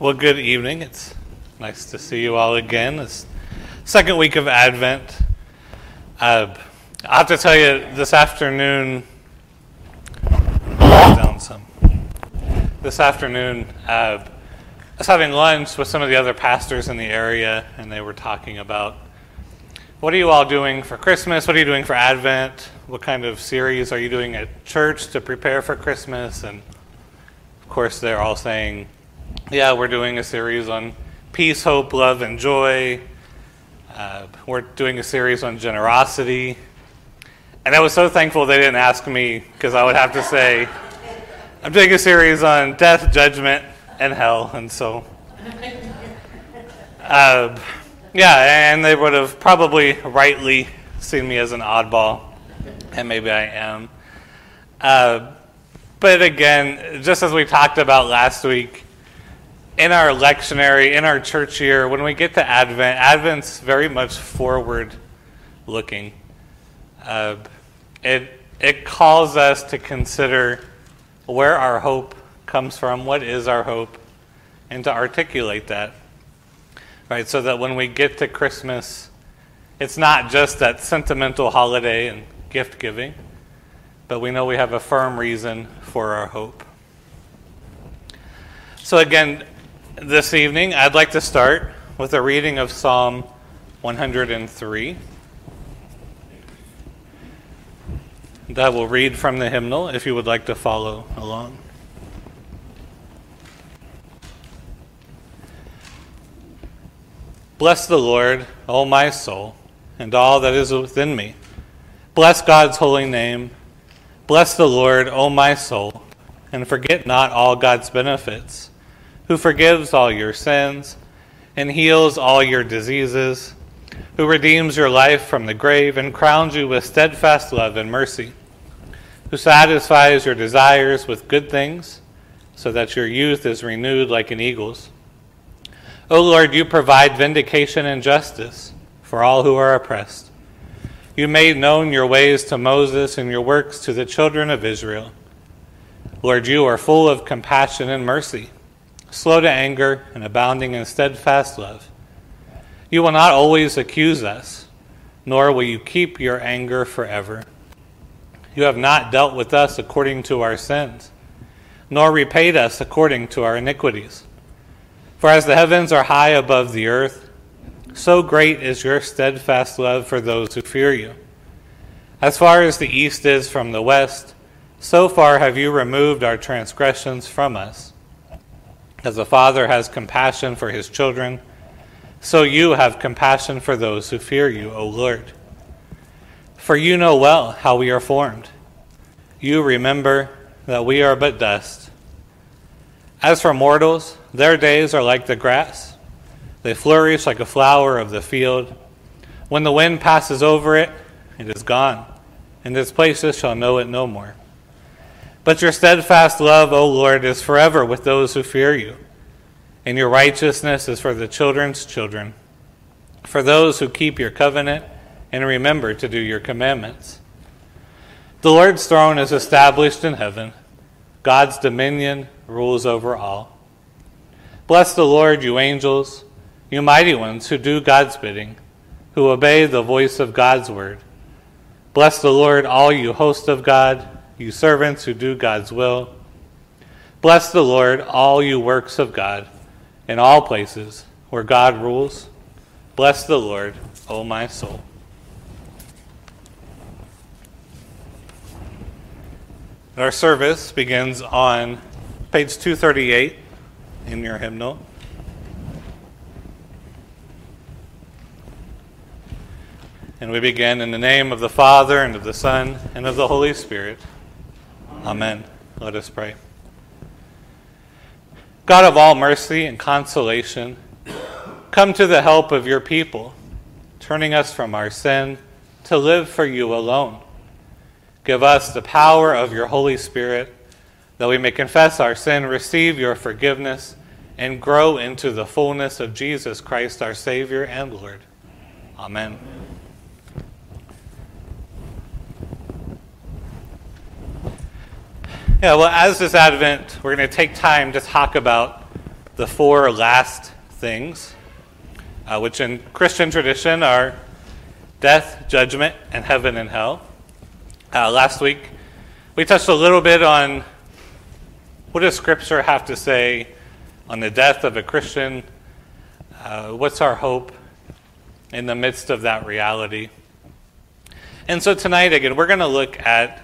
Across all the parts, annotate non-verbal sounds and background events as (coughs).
Well, good evening. It's nice to see you all again. It's second week of Advent. Uh, I have to tell you, this afternoon, down some. This afternoon, uh, I was having lunch with some of the other pastors in the area, and they were talking about what are you all doing for Christmas? What are you doing for Advent? What kind of series are you doing at church to prepare for Christmas? And of course, they're all saying yeah, we're doing a series on peace, hope, love, and joy. Uh, we're doing a series on generosity. And I was so thankful they didn't ask me because I would have to say, I'm doing a series on death, judgment, and hell. And so, uh, yeah, and they would have probably rightly seen me as an oddball, and maybe I am. Uh, but again, just as we talked about last week, in our lectionary, in our church year, when we get to Advent, Advent's very much forward looking. Uh, it, it calls us to consider where our hope comes from, what is our hope, and to articulate that. Right, so that when we get to Christmas, it's not just that sentimental holiday and gift giving, but we know we have a firm reason for our hope. So, again, this evening, I'd like to start with a reading of Psalm 103. That will read from the hymnal if you would like to follow along. Bless the Lord, O my soul, and all that is within me. Bless God's holy name. Bless the Lord, O my soul, and forget not all God's benefits who forgives all your sins and heals all your diseases, who redeems your life from the grave and crowns you with steadfast love and mercy, who satisfies your desires with good things, so that your youth is renewed like an eagle's. O Lord, you provide vindication and justice for all who are oppressed. You made known your ways to Moses and your works to the children of Israel. Lord, you are full of compassion and mercy slow to anger, and abounding in steadfast love. You will not always accuse us, nor will you keep your anger forever. You have not dealt with us according to our sins, nor repaid us according to our iniquities. For as the heavens are high above the earth, so great is your steadfast love for those who fear you. As far as the east is from the west, so far have you removed our transgressions from us. As a father has compassion for his children, so you have compassion for those who fear you, O Lord. For you know well how we are formed. You remember that we are but dust. As for mortals, their days are like the grass. They flourish like a flower of the field. When the wind passes over it, it is gone, and its places shall know it no more. But your steadfast love, O Lord, is forever with those who fear you, and your righteousness is for the children's children, for those who keep your covenant and remember to do your commandments. The Lord's throne is established in heaven, God's dominion rules over all. Bless the Lord, you angels, you mighty ones who do God's bidding, who obey the voice of God's word. Bless the Lord, all you hosts of God you servants who do God's will. Bless the Lord, all you works of God, in all places where God rules. Bless the Lord, O my soul. Our service begins on page 238 in your hymnal. And we begin in the name of the Father, and of the Son, and of the Holy Spirit. Amen. Let us pray. God of all mercy and consolation, come to the help of your people, turning us from our sin to live for you alone. Give us the power of your Holy Spirit that we may confess our sin, receive your forgiveness, and grow into the fullness of Jesus Christ, our Savior and Lord. Amen. (laughs) Yeah, well, as this Advent, we're going to take time to talk about the four last things, uh, which in Christian tradition are death, judgment, and heaven and hell. Uh, last week, we touched a little bit on what does Scripture have to say on the death of a Christian? Uh, what's our hope in the midst of that reality? And so tonight, again, we're going to look at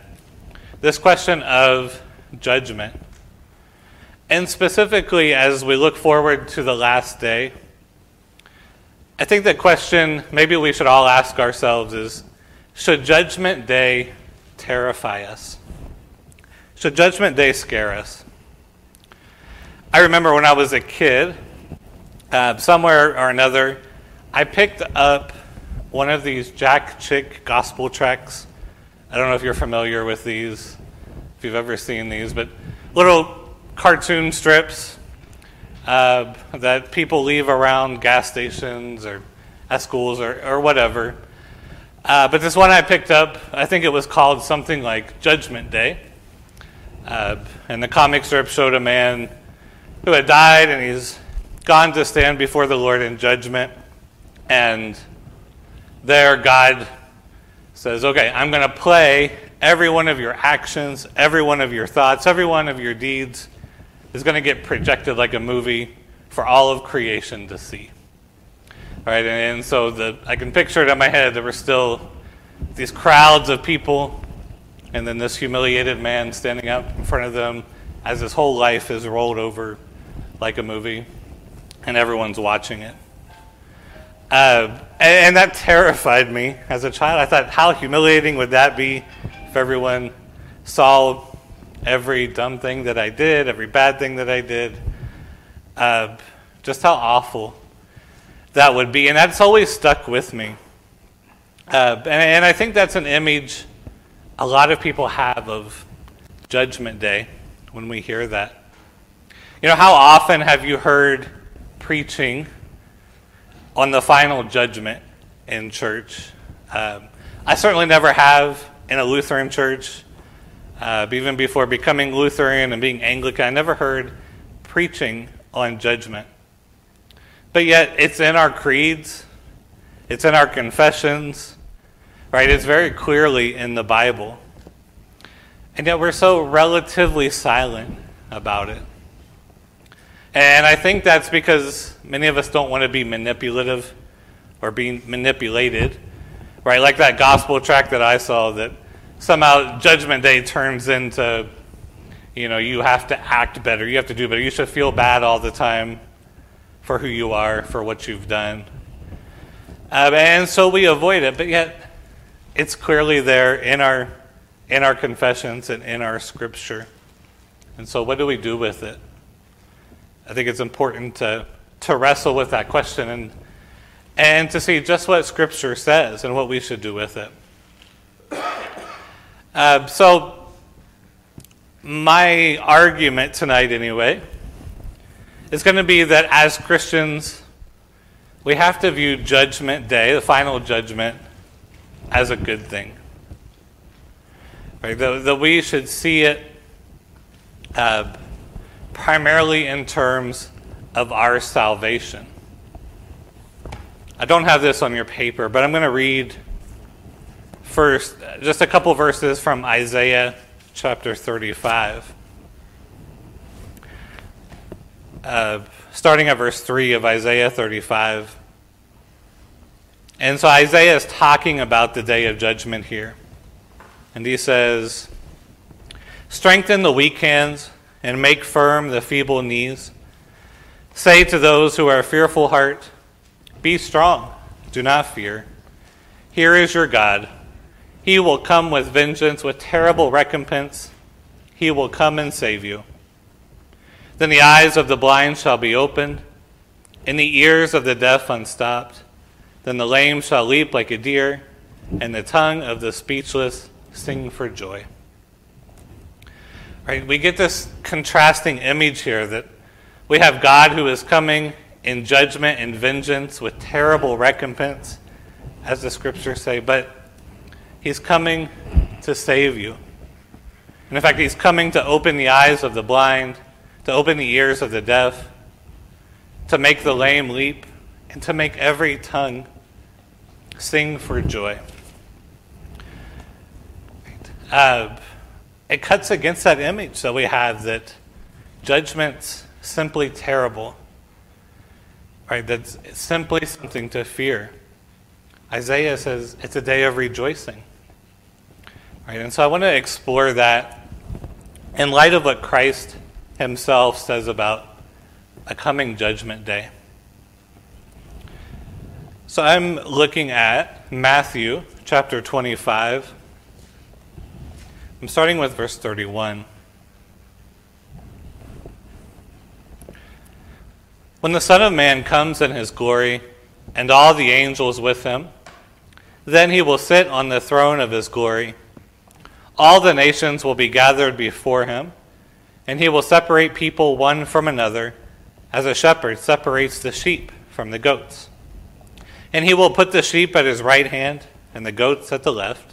this question of judgment. And specifically, as we look forward to the last day, I think the question maybe we should all ask ourselves is should Judgment Day terrify us? Should Judgment Day scare us? I remember when I was a kid, uh, somewhere or another, I picked up one of these Jack Chick gospel tracts. I don't know if you're familiar with these, if you've ever seen these, but little cartoon strips uh, that people leave around gas stations or at schools or, or whatever. Uh, but this one I picked up, I think it was called something like Judgment Day. Uh, and the comic strip showed a man who had died and he's gone to stand before the Lord in judgment. And there, God says, Okay, I'm going to play every one of your actions, every one of your thoughts, every one of your deeds is going to get projected like a movie for all of creation to see. Right, and, and so the, I can picture it in my head. There were still these crowds of people, and then this humiliated man standing up in front of them as his whole life is rolled over like a movie, and everyone's watching it. Uh, and, that terrified me as a child. I thought, how humiliating would that be if everyone saw every dumb thing that I did, every bad thing that I did. Uh, just how awful that would be. And that's always stuck with me. Uh, and, and I think that's an image a lot of people have of Judgment Day when we hear that. You know, how often have you heard preaching on the final judgment in church? Um, I certainly never have in a Lutheran church. Uh, even before becoming Lutheran and being Anglican, I never heard preaching on judgment. But yet, it's in our creeds, it's in our confessions, right? It's very clearly in the Bible. And yet, we're so relatively silent about it. And I think that's because many of us don't want to be manipulative or being manipulated, right? Like that gospel track that I saw that somehow Judgment Day turns into, you know, you have to act better, you have to do better, you should feel bad all the time for who you are, for what you've done. Uh, and so we avoid it, but yet it's clearly there in our in our confessions and in our scripture. And so what do we do with it? I think it's important to to wrestle with that question and and to see just what scripture says and what we should do with it. Uh, (coughs) so, my argument tonight, anyway, is going to be that as Christians, we have to view Judgment Day, the final judgment, as a good thing. Right? That, we should see it uh, primarily in terms of our salvation. I don't have this on your paper, but I'm going to read First, just a couple verses from Isaiah chapter 35. Uh, starting at verse 3 of Isaiah 35. And so Isaiah is talking about the day of judgment here. And he says, Strengthen the weak hands and make firm the feeble knees. Say to those who are fearful heart, Be strong, do not fear. Here is your God. He will come with vengeance, with terrible recompense. He will come and save you. Then the eyes of the blind shall be opened, and the ears of the deaf unstopped. Then the lame shall leap like a deer, and the tongue of the speechless sing for joy. Right? We get this contrasting image here that we have God who is coming in judgment and vengeance with terrible recompense, as the scriptures say, but He's coming to save you. And in fact, He's coming to open the eyes of the blind, to open the ears of the deaf, to make the lame leap, and to make every tongue sing for joy. Uh, it cuts against that image that we have that judgment's simply terrible, right? That's simply something to fear. Isaiah says it's a day of rejoicing, right? And so I want to explore that in light of what Christ himself says about a coming judgment day. So I'm looking at Matthew chapter 25. I'm starting with verse 31. When the Son of Man comes in his glory, and all the angels with him, then he will sit on the throne of his glory. All the nations will be gathered before him, and he will separate people one from another, as a shepherd separates the sheep from the goats. And he will put the sheep at his right hand, and the goats at the left.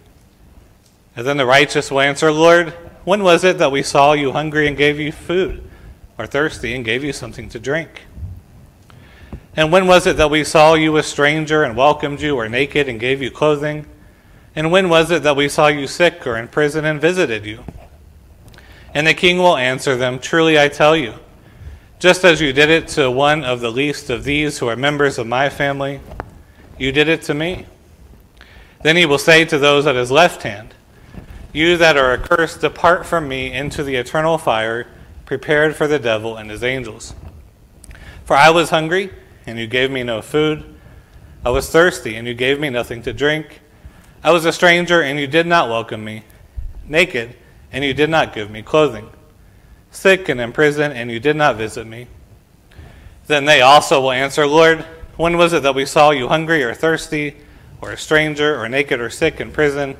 And then the righteous will answer, Lord, when was it that we saw you hungry and gave you food, or thirsty and gave you something to drink? And when was it that we saw you a stranger and welcomed you, or naked and gave you clothing? And when was it that we saw you sick or in prison and visited you? And the king will answer them, Truly I tell you, just as you did it to one of the least of these who are members of my family, you did it to me. Then he will say to those at his left hand, You that are accursed, depart from me into the eternal fire prepared for the devil and his angels. For I was hungry and you gave me no food. I was thirsty, and you gave me nothing to drink. I was a stranger, and you did not welcome me. Naked, and you did not give me clothing. Sick and in prison, and you did not visit me. Then they also will answer, Lord, when was it that we saw you hungry or thirsty, or a stranger, or naked or sick in prison,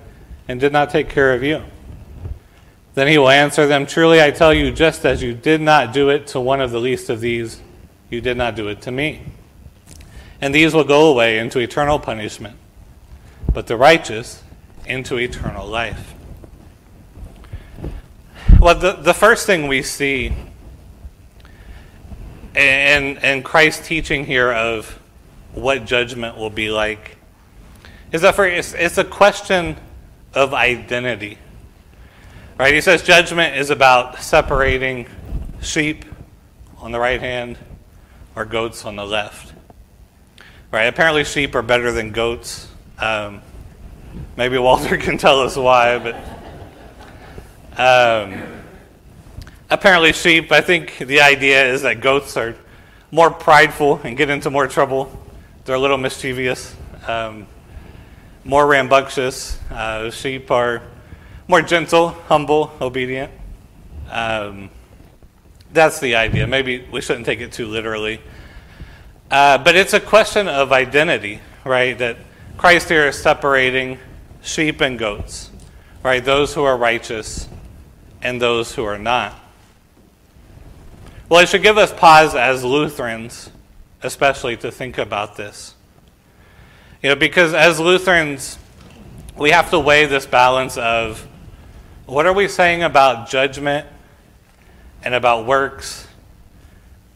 and did not take care of you? Then he will answer them, Truly I tell you, just as you did not do it to one of the least of these, you did not do it to me. And these will go away into eternal punishment, but the righteous into eternal life. Well, the, the first thing we see in, in Christ's teaching here of what judgment will be like is that for, it's, it's a question of identity. Right? He says judgment is about separating sheep on the right hand or goats on the left. Right? Apparently, sheep are better than goats. Um, maybe Walter (laughs) can tell us why, but um, apparently, sheep. I think the idea is that goats are more prideful and get into more trouble. They're a little mischievous, um, more rambunctious. Uh, sheep are more gentle, humble, obedient. Um, that's the idea. Maybe we shouldn't take it too literally. Uh, but it's a question of identity, right? That Christ here is separating sheep and goats, right? Those who are righteous and those who are not. Well, it should give us pause as Lutherans, especially to think about this. You know, because as Lutherans, we have to weigh this balance of what are we saying about judgment and about works.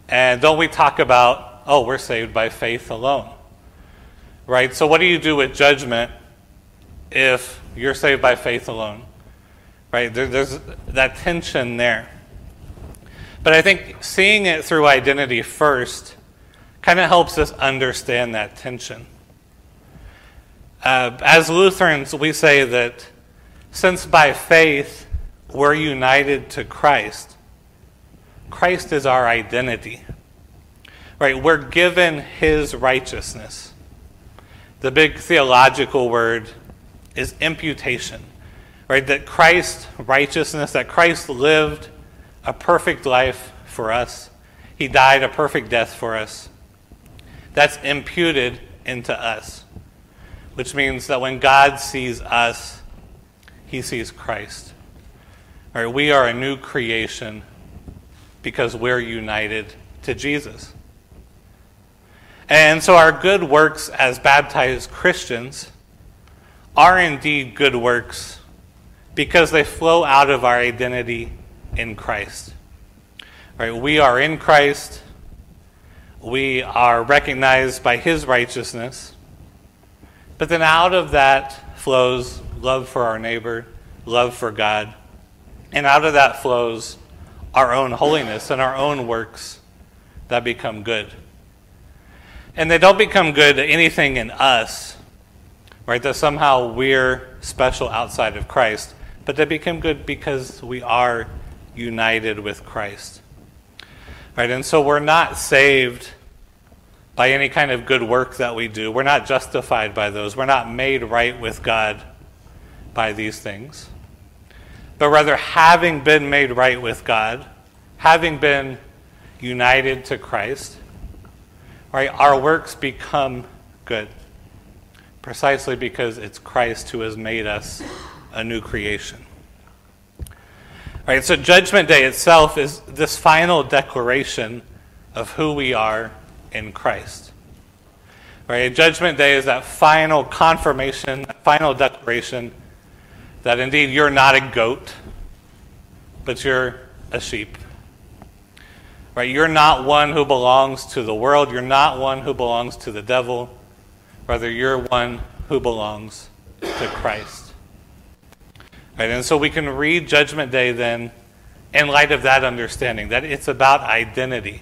And don't we talk about, oh, we're saved by faith alone? Right? So, what do you do with judgment if you're saved by faith alone? Right? There, there's that tension there. But I think seeing it through identity first kind of helps us understand that tension. Uh, as Lutherans, we say that since by faith we're united to Christ, Christ is our identity. Right? We're given his righteousness. The big theological word is imputation. Right? That Christ's righteousness, that Christ lived a perfect life for us. He died a perfect death for us. that's imputed into us, which means that when God sees us, he sees Christ. All right, we are a new creation because we're united to Jesus. And so our good works as baptized Christians are indeed good works because they flow out of our identity in Christ. Right? We are in Christ. We are recognized by his righteousness. But then out of that flows love for our neighbor, love for God. And out of that flows our own holiness and our own works that become good. And they don't become good anything in us, right? That somehow we're special outside of Christ, but they become good because we are united with Christ. Right? And so we're not saved by any kind of good work that we do. We're not justified by those. We're not made right with God by these things. But rather, having been made right with God, having been united to Christ, right, our works become good. Precisely because it's Christ who has made us a new creation. Right, so Judgment Day itself is this final declaration of who we are in Christ. Right, Judgment Day is that final confirmation, that final declaration that indeed you're not a goat, but you're a sheep. Right, you're not one who belongs to the world. You're not one who belongs to the devil. Rather, you're one who belongs to Christ. Right? And so we can read Judgment Day then in light of that understanding that it's about identity.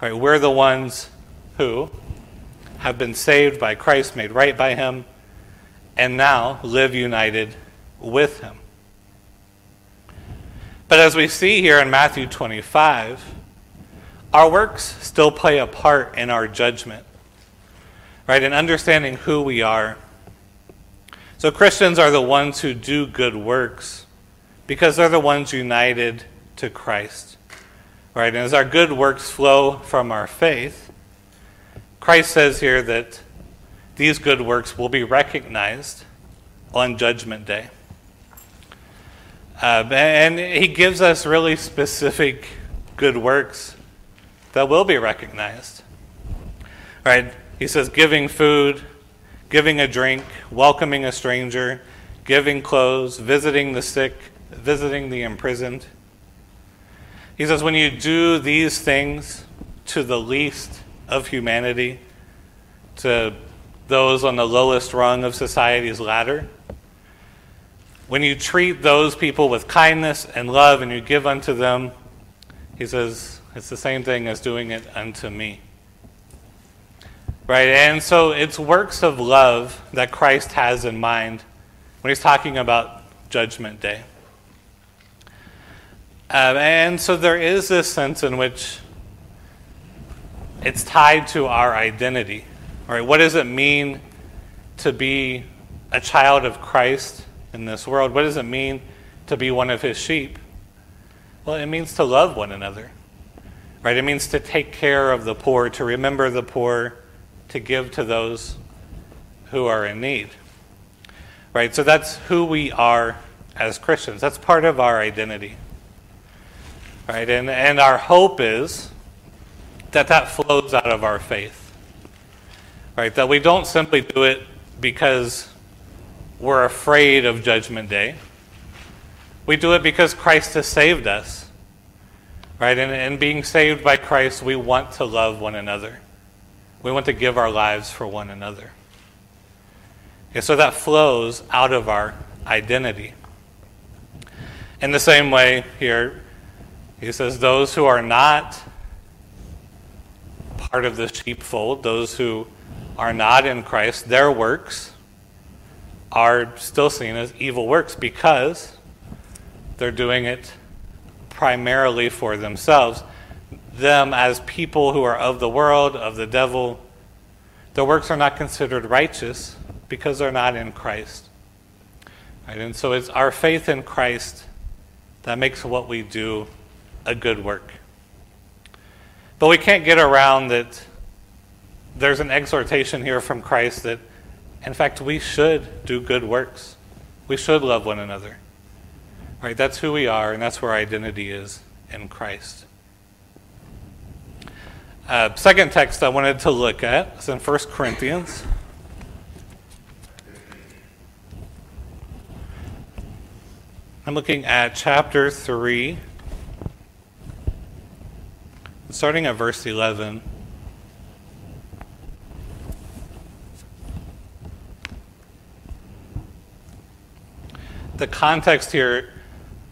Right? We're the ones who have been saved by Christ, made right by Him, and now live united with Him. But as we see here in Matthew 25, our works still play a part in our judgment, right? In understanding who we are so Christians are the ones who do good works because they're the ones united to Christ. Right? And as our good works flow from our faith, Christ says here that these good works will be recognized on Judgment Day. Uh, and he gives us really specific good works that will be recognized. Right? He says giving food, giving a drink, welcoming a stranger, giving clothes, visiting the sick, visiting the imprisoned. He says, when you do these things to the least of humanity, to those on the lowest rung of society's ladder, when you treat those people with kindness and love and you give unto them, he says, it's the same thing as doing it unto me. Right? And so it's works of love that Christ has in mind when he's talking about Judgment Day. Um, and so there is this sense in which it's tied to our identity. Right? What does it mean to be a child of Christ in this world? What does it mean to be one of his sheep? Well, it means to love one another. Right? It means to take care of the poor, to remember the poor, to give to those who are in need. Right? So that's who we are as Christians. That's part of our identity. Right? And, and our hope is that that flows out of our faith. Right? That we don't simply do it because we're afraid of Judgment Day. We do it because Christ has saved us. Right? And, and being saved by Christ, we want to love one another. We want to give our lives for one another. And so that flows out of our identity. In the same way, here, he says, those who are not part of the sheepfold, those who are not in Christ, their works are still seen as evil works because they're doing it primarily for themselves them as people who are of the world, of the devil, their works are not considered righteous because they're not in Christ. Right? And so it's our faith in Christ that makes what we do a good work. But we can't get around that there's an exhortation here from Christ that, in fact, we should do good works. We should love one another. Right? That's who we are, and that's where our identity is in Christ. Uh, second text I wanted to look at is in 1 Corinthians. I'm looking at chapter 3, starting at verse 11. The context here,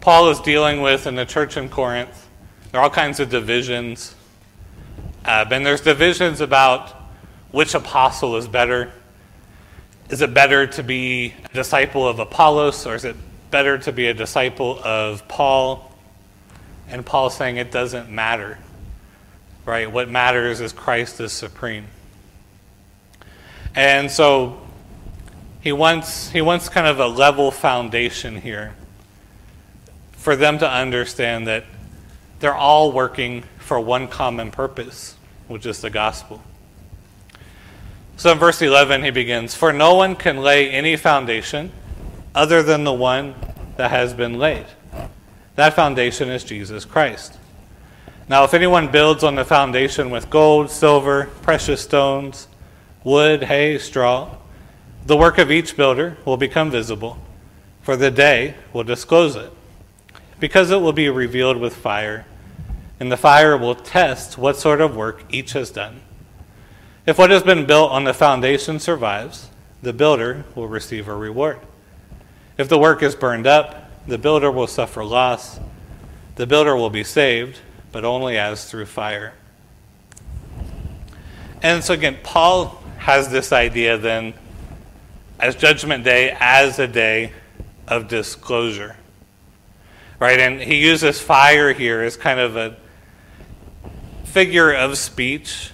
Paul is dealing with in the church in Corinth. There are all kinds of divisions. Uh, and there's divisions about which apostle is better. Is it better to be a disciple of Apollos or is it better to be a disciple of Paul. And Paul's saying it doesn't matter, right? What matters is Christ is supreme. And so he wants, he wants kind of a level foundation here for them to understand that they're all working for one common purpose, which is the gospel. So in verse 11, he begins For no one can lay any foundation other than the one that has been laid. That foundation is Jesus Christ. Now, if anyone builds on the foundation with gold, silver, precious stones, wood, hay, straw, the work of each builder will become visible, for the day will disclose it, because it will be revealed with fire, and the fire will test what sort of work each has done. If what has been built on the foundation survives, the builder will receive a reward. If the work is burned up, the builder will suffer loss. The builder will be saved, but only as through fire. And so again, Paul has this idea then as Judgment Day as a day of disclosure. Right? And he uses fire here as kind of a figure of speech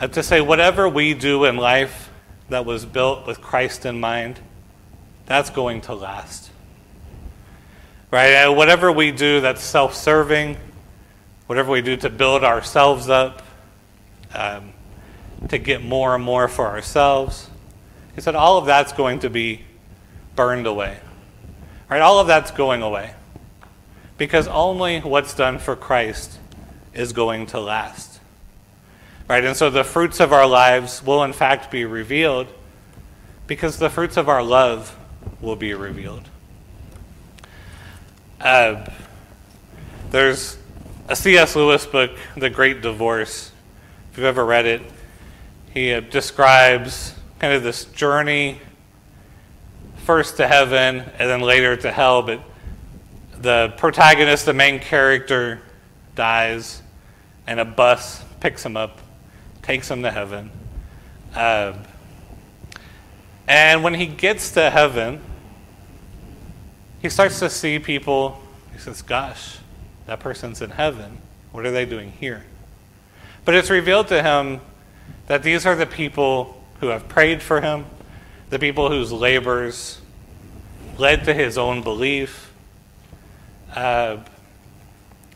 uh, to say whatever we do in life that was built with Christ in mind that's going to last. Right? And whatever we do that's self serving, whatever we do to build ourselves up, um, to get more and more for ourselves, he said all of that's going to be burned away. Right? All of that's going away. Because only what's done for Christ is going to last. Right? And so the fruits of our lives will in fact be revealed because the fruits of our love will be revealed. Uh, there's a C.S. Lewis book, The Great Divorce. If you've ever read it, he uh, describes kind of this journey first to heaven and then later to hell, but the protagonist, the main character, dies, and a bus picks him up, takes him to heaven. Uh, and when he gets to heaven, he starts to see people. He says, Gosh, that person's in heaven. What are they doing here? But it's revealed to him that these are the people who have prayed for him, the people whose labors led to his own belief. Uh,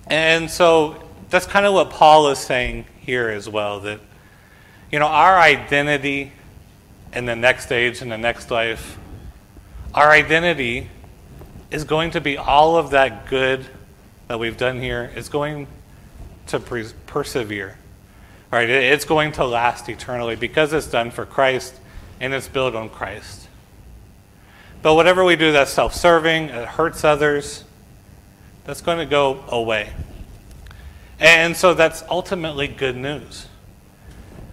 and so that's kind of what Paul is saying here as well that, you know, our identity in the next age, in the next life, our identity is going to be all of that good that we've done here is going to persevere. Right? It's going to last eternally because it's done for Christ and it's built on Christ. But whatever we do that's self serving, it hurts others, that's going to go away. And so that's ultimately good news.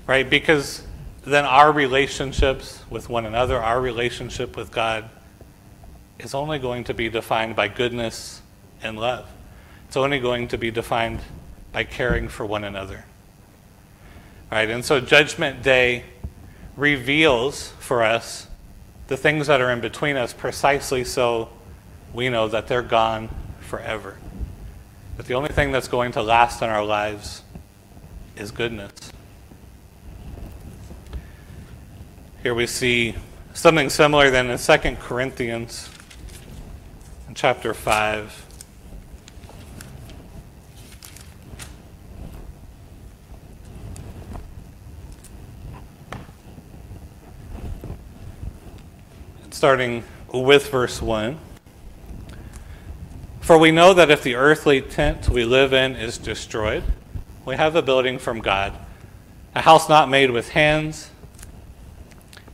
Right? Because then our relationships with one another, our relationship with God, is only going to be defined by goodness and love. It's only going to be defined by caring for one another. Right? And so Judgment Day reveals for us the things that are in between us precisely so we know that they're gone forever. That the only thing that's going to last in our lives is goodness. Here we see something similar than in 2 Corinthians in chapter 5. Starting with verse 1. For we know that if the earthly tent we live in is destroyed, we have a building from God, a house not made with hands,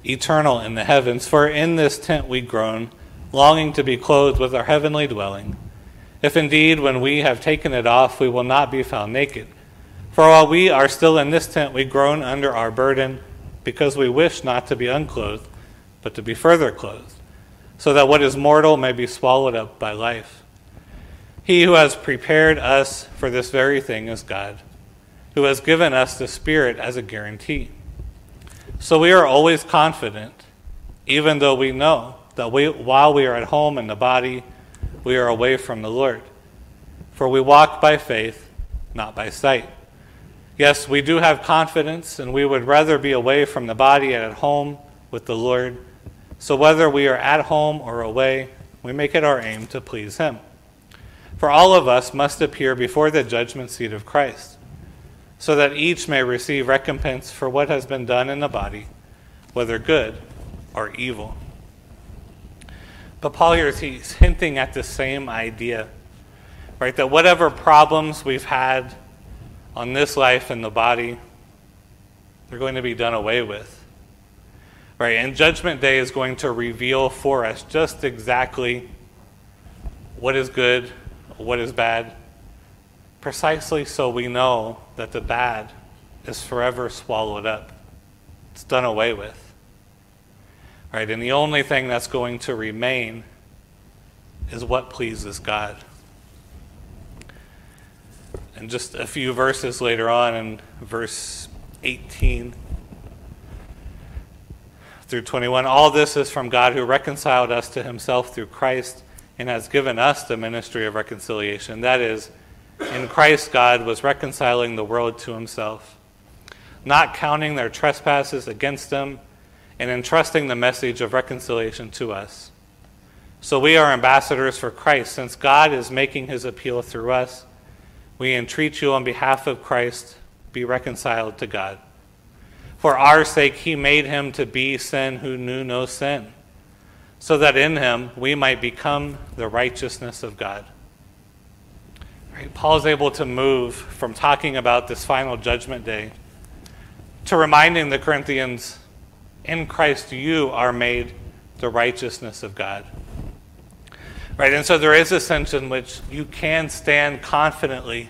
eternal in the heavens. For in this tent we groan, longing to be clothed with our heavenly dwelling. If indeed, when we have taken it off, we will not be found naked. For while we are still in this tent, we groan under our burden, because we wish not to be unclothed, but to be further clothed, so that what is mortal may be swallowed up by life. He who has prepared us for this very thing is God, who has given us the Spirit as a guarantee. So we are always confident, even though we know that we, while we are at home in the body, we are away from the Lord. For we walk by faith, not by sight. Yes, we do have confidence, and we would rather be away from the body and at home with the Lord. So whether we are at home or away, we make it our aim to please Him. For all of us must appear before the judgment seat of Christ, so that each may receive recompense for what has been done in the body, whether good or evil. But Paul here is hinting at the same idea, right? That whatever problems we've had on this life and the body, they're going to be done away with. Right? And Judgment Day is going to reveal for us just exactly what is good, what is bad, precisely so we know that the bad is forever swallowed up. It's done away with. Right? And the only thing that's going to remain is what pleases God. And just a few verses later on, in verse 18 through 21, all this is from God who reconciled us to himself through Christ and has given us the ministry of reconciliation. That is, in Christ, God was reconciling the world to himself, not counting their trespasses against them and entrusting the message of reconciliation to us. So we are ambassadors for Christ. Since God is making his appeal through us, we entreat you on behalf of Christ, be reconciled to God. For our sake, he made him to be sin who knew no sin, so that in him we might become the righteousness of God. Right? Paul is able to move from talking about this final judgment day to reminding the Corinthians in Christ you are made the righteousness of God. Right? And so there is a sense in which you can stand confidently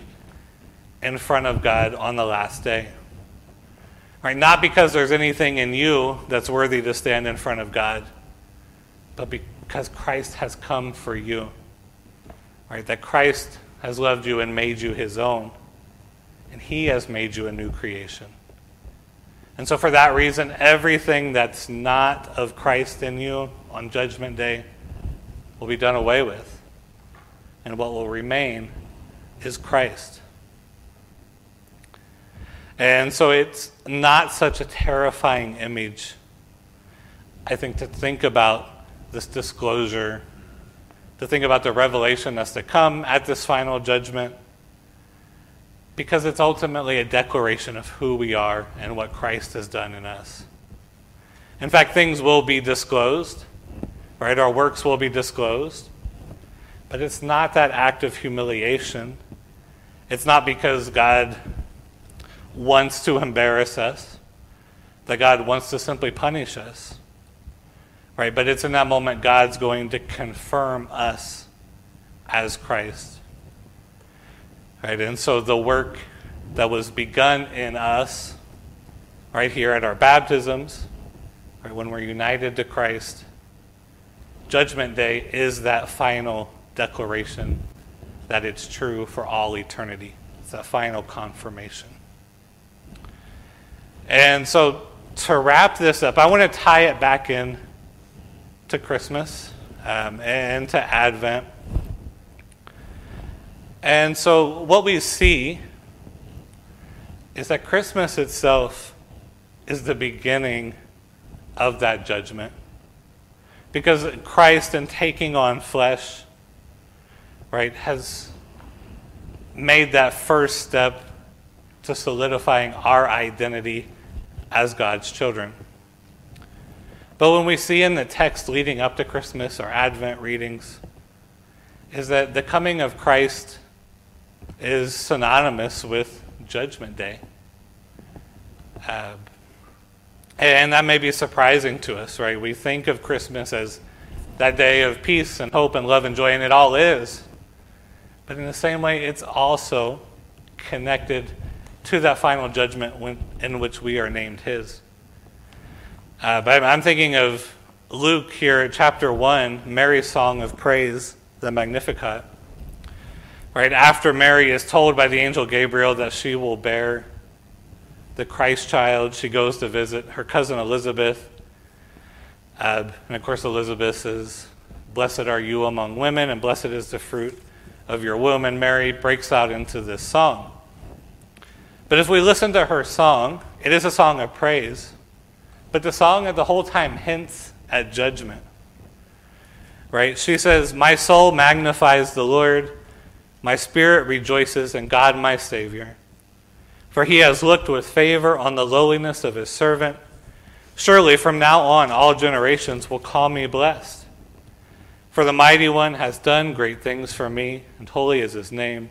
in front of God on the last day. Right? Not because there's anything in you that's worthy to stand in front of God, but because Christ has come for you. Right? That Christ has loved you and made you his own. And he has made you a new creation. And so, for that reason, everything that's not of Christ in you on Judgment Day will be done away with. And what will remain is Christ. And so, it's not such a terrifying image, I think, to think about this disclosure, to think about the revelation that's to come at this final judgment because it's ultimately a declaration of who we are and what Christ has done in us. In fact, things will be disclosed, right? Our works will be disclosed. But it's not that act of humiliation. It's not because God wants to embarrass us, that God wants to simply punish us. Right? But it's in that moment God's going to confirm us as Christ. Right? And so the work that was begun in us, right here at our baptisms, right, when we're united to Christ, Judgment Day is that final declaration that it's true for all eternity. It's that final confirmation. And so to wrap this up, I want to tie it back in to Christmas um, and to Advent. And so, what we see is that Christmas itself is the beginning of that judgment. Because Christ, in taking on flesh, right, has made that first step to solidifying our identity as God's children. But when we see in the text leading up to Christmas or Advent readings, is that the coming of Christ is synonymous with Judgment Day. Uh, and that may be surprising to us, right? We think of Christmas as that day of peace and hope and love and joy, and it all is. But in the same way, it's also connected to that final judgment when, in which we are named His. Uh, but I'm thinking of Luke here, chapter 1, Mary's song of praise, the Magnificat. Right after Mary is told by the angel Gabriel that she will bear the Christ child, she goes to visit her cousin Elizabeth. Uh, and of course, Elizabeth says, Blessed are you among women, and blessed is the fruit of your womb. And Mary breaks out into this song. But as we listen to her song, it is a song of praise. But the song at the whole time hints at judgment. Right? She says, My soul magnifies the Lord, my spirit rejoices in God my Savior. For he has looked with favor on the lowliness of his servant. Surely from now on all generations will call me blessed. For the mighty one has done great things for me, and holy is his name.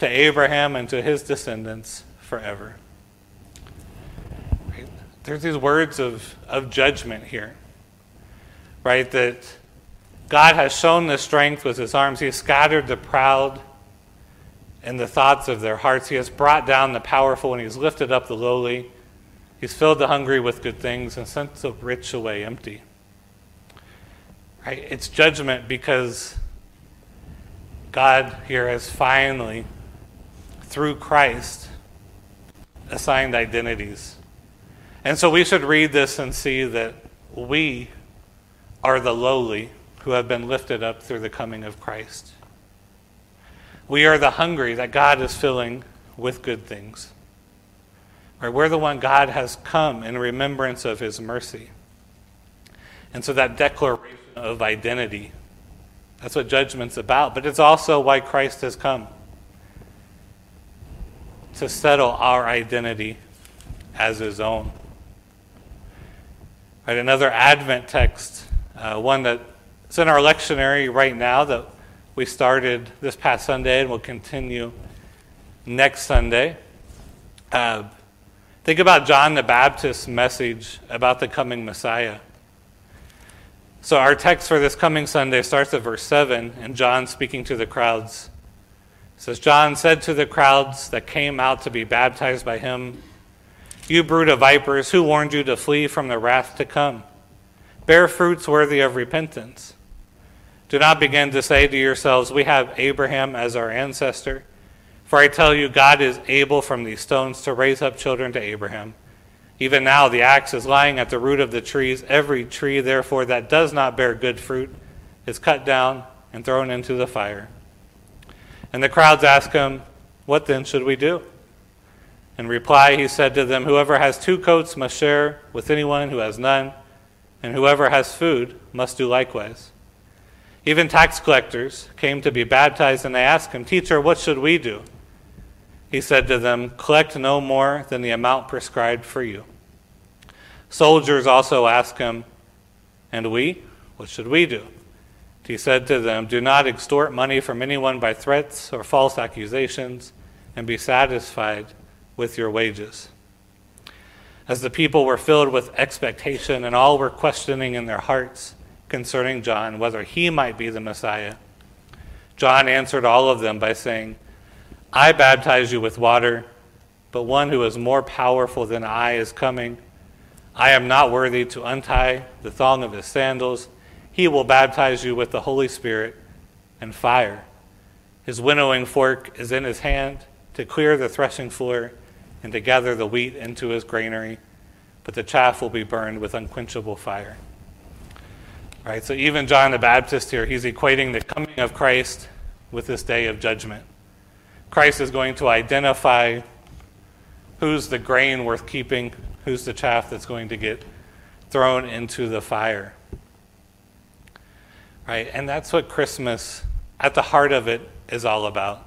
to Abraham and to his descendants forever there's these words of, of judgment here, right? That God has shown the strength with his arms. He has scattered the proud in the thoughts of their hearts. He has brought down the powerful and he's lifted up the lowly. He's filled the hungry with good things and sent the rich away empty. Right? It's judgment because God here has finally, through Christ, assigned identities and so we should read this and see that we are the lowly who have been lifted up through the coming of Christ. We are the hungry that God is filling with good things. Right? We're the one God has come in remembrance of his mercy. And so that declaration of identity, that's what judgment's about. But it's also why Christ has come to settle our identity as his own. Right, another Advent text, uh, one that's in our lectionary right now that we started this past Sunday and will continue next Sunday. Uh, think about John the Baptist's message about the coming Messiah. So, our text for this coming Sunday starts at verse 7, and John speaking to the crowds says, John said to the crowds that came out to be baptized by him, you brood of vipers, who warned you to flee from the wrath to come? Bear fruits worthy of repentance. Do not begin to say to yourselves, We have Abraham as our ancestor. For I tell you, God is able from these stones to raise up children to Abraham. Even now, the axe is lying at the root of the trees. Every tree, therefore, that does not bear good fruit is cut down and thrown into the fire. And the crowds ask him, What then should we do? In reply, he said to them, Whoever has two coats must share with anyone who has none, and whoever has food must do likewise. Even tax collectors came to be baptized, and they asked him, Teacher, what should we do? He said to them, Collect no more than the amount prescribed for you. Soldiers also asked him, And we? What should we do? He said to them, Do not extort money from anyone by threats or false accusations, and be satisfied with your wages. As the people were filled with expectation and all were questioning in their hearts concerning John whether he might be the Messiah, John answered all of them by saying, I baptize you with water, but one who is more powerful than I is coming. I am not worthy to untie the thong of his sandals. He will baptize you with the Holy Spirit and fire. His winnowing fork is in his hand to clear the threshing floor and to gather the wheat into his granary, but the chaff will be burned with unquenchable fire. Right? So even John the Baptist here, he's equating the coming of Christ with this day of judgment. Christ is going to identify who's the grain worth keeping, who's the chaff that's going to get thrown into the fire. Right? And that's what Christmas, at the heart of it, is all about.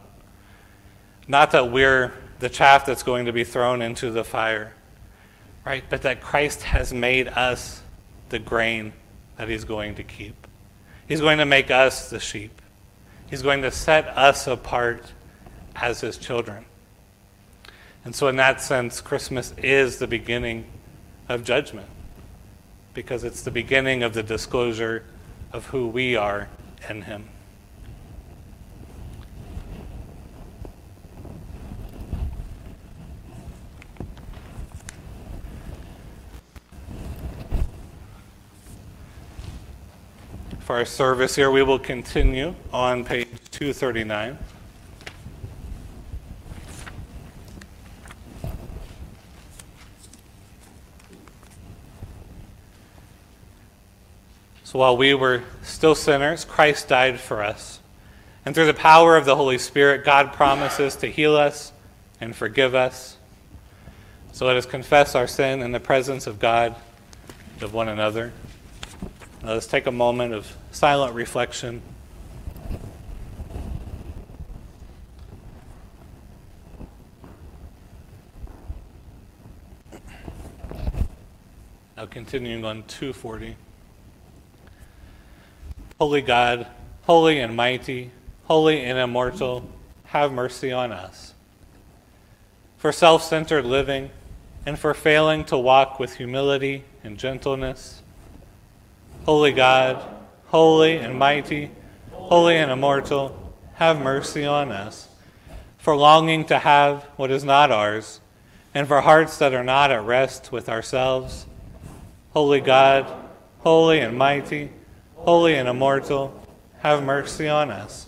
Not that we're the chaff that's going to be thrown into the fire, right? But that Christ has made us the grain that he's going to keep. He's going to make us the sheep. He's going to set us apart as his children. And so, in that sense, Christmas is the beginning of judgment because it's the beginning of the disclosure of who we are in him. For our service here, we will continue on page 239. So while we were still sinners, Christ died for us. And through the power of the Holy Spirit, God promises to heal us and forgive us. So let us confess our sin in the presence of God, of one another. Let's take a moment of silent reflection. Now, continuing on 240. Holy God, holy and mighty, holy and immortal, have mercy on us. For self centered living and for failing to walk with humility and gentleness, Holy God, holy and mighty, holy and immortal, have mercy on us. For longing to have what is not ours, and for hearts that are not at rest with ourselves. Holy God, holy and mighty, holy and immortal, have mercy on us.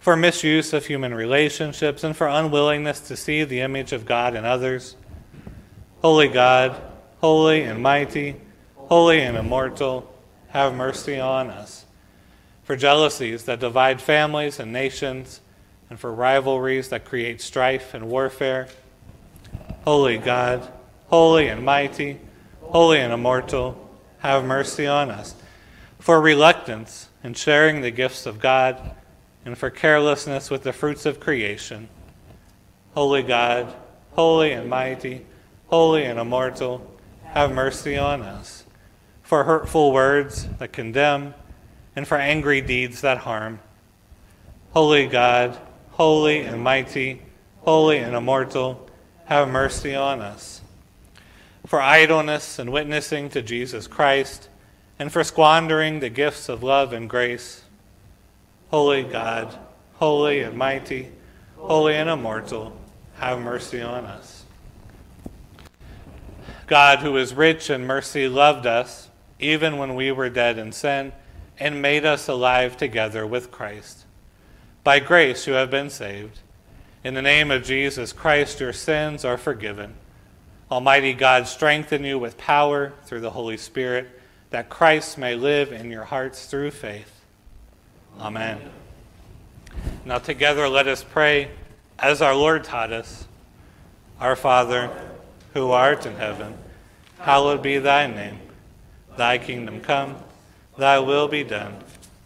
For misuse of human relationships and for unwillingness to see the image of God in others. Holy God, holy and mighty, holy and immortal, have mercy on us. For jealousies that divide families and nations, and for rivalries that create strife and warfare. Holy God, holy and mighty, holy and immortal, have mercy on us. For reluctance in sharing the gifts of God, and for carelessness with the fruits of creation. Holy God, holy and mighty, holy and immortal, have mercy on us for hurtful words that condemn, and for angry deeds that harm. Holy God, holy and mighty, holy and immortal, have mercy on us. For idleness and witnessing to Jesus Christ, and for squandering the gifts of love and grace. Holy God, holy and mighty, holy and immortal, have mercy on us. God, who is rich in mercy, loved us even when we were dead in sin, and made us alive together with Christ. By grace you have been saved. In the name of Jesus Christ, your sins are forgiven. Almighty God, strengthen you with power through the Holy Spirit, that Christ may live in your hearts through faith. Amen. Now, together, let us pray as our Lord taught us Our Father, who art in heaven, hallowed be thy name. Thy kingdom come, thy will be done,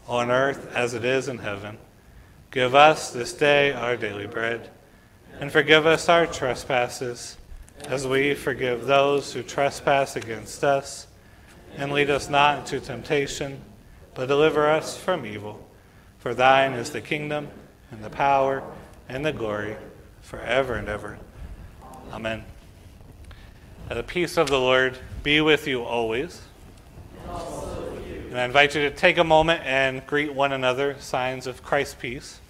on earth as it is in heaven. Give us this day our daily bread, and forgive us our trespasses, as we forgive those who trespass against us. And lead us not into temptation, but deliver us from evil. For thine is the kingdom, and the power, and the glory, forever and ever. Amen. The peace of the Lord be with you always. And I invite you to take a moment and greet one another, signs of Christ's peace.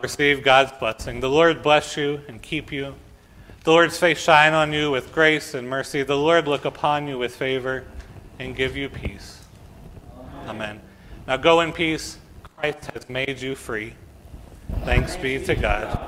Receive God's blessing. The Lord bless you and keep you. The Lord's face shine on you with grace and mercy. The Lord look upon you with favor and give you peace. Amen. Now go in peace. Christ has made you free. Thanks be to God.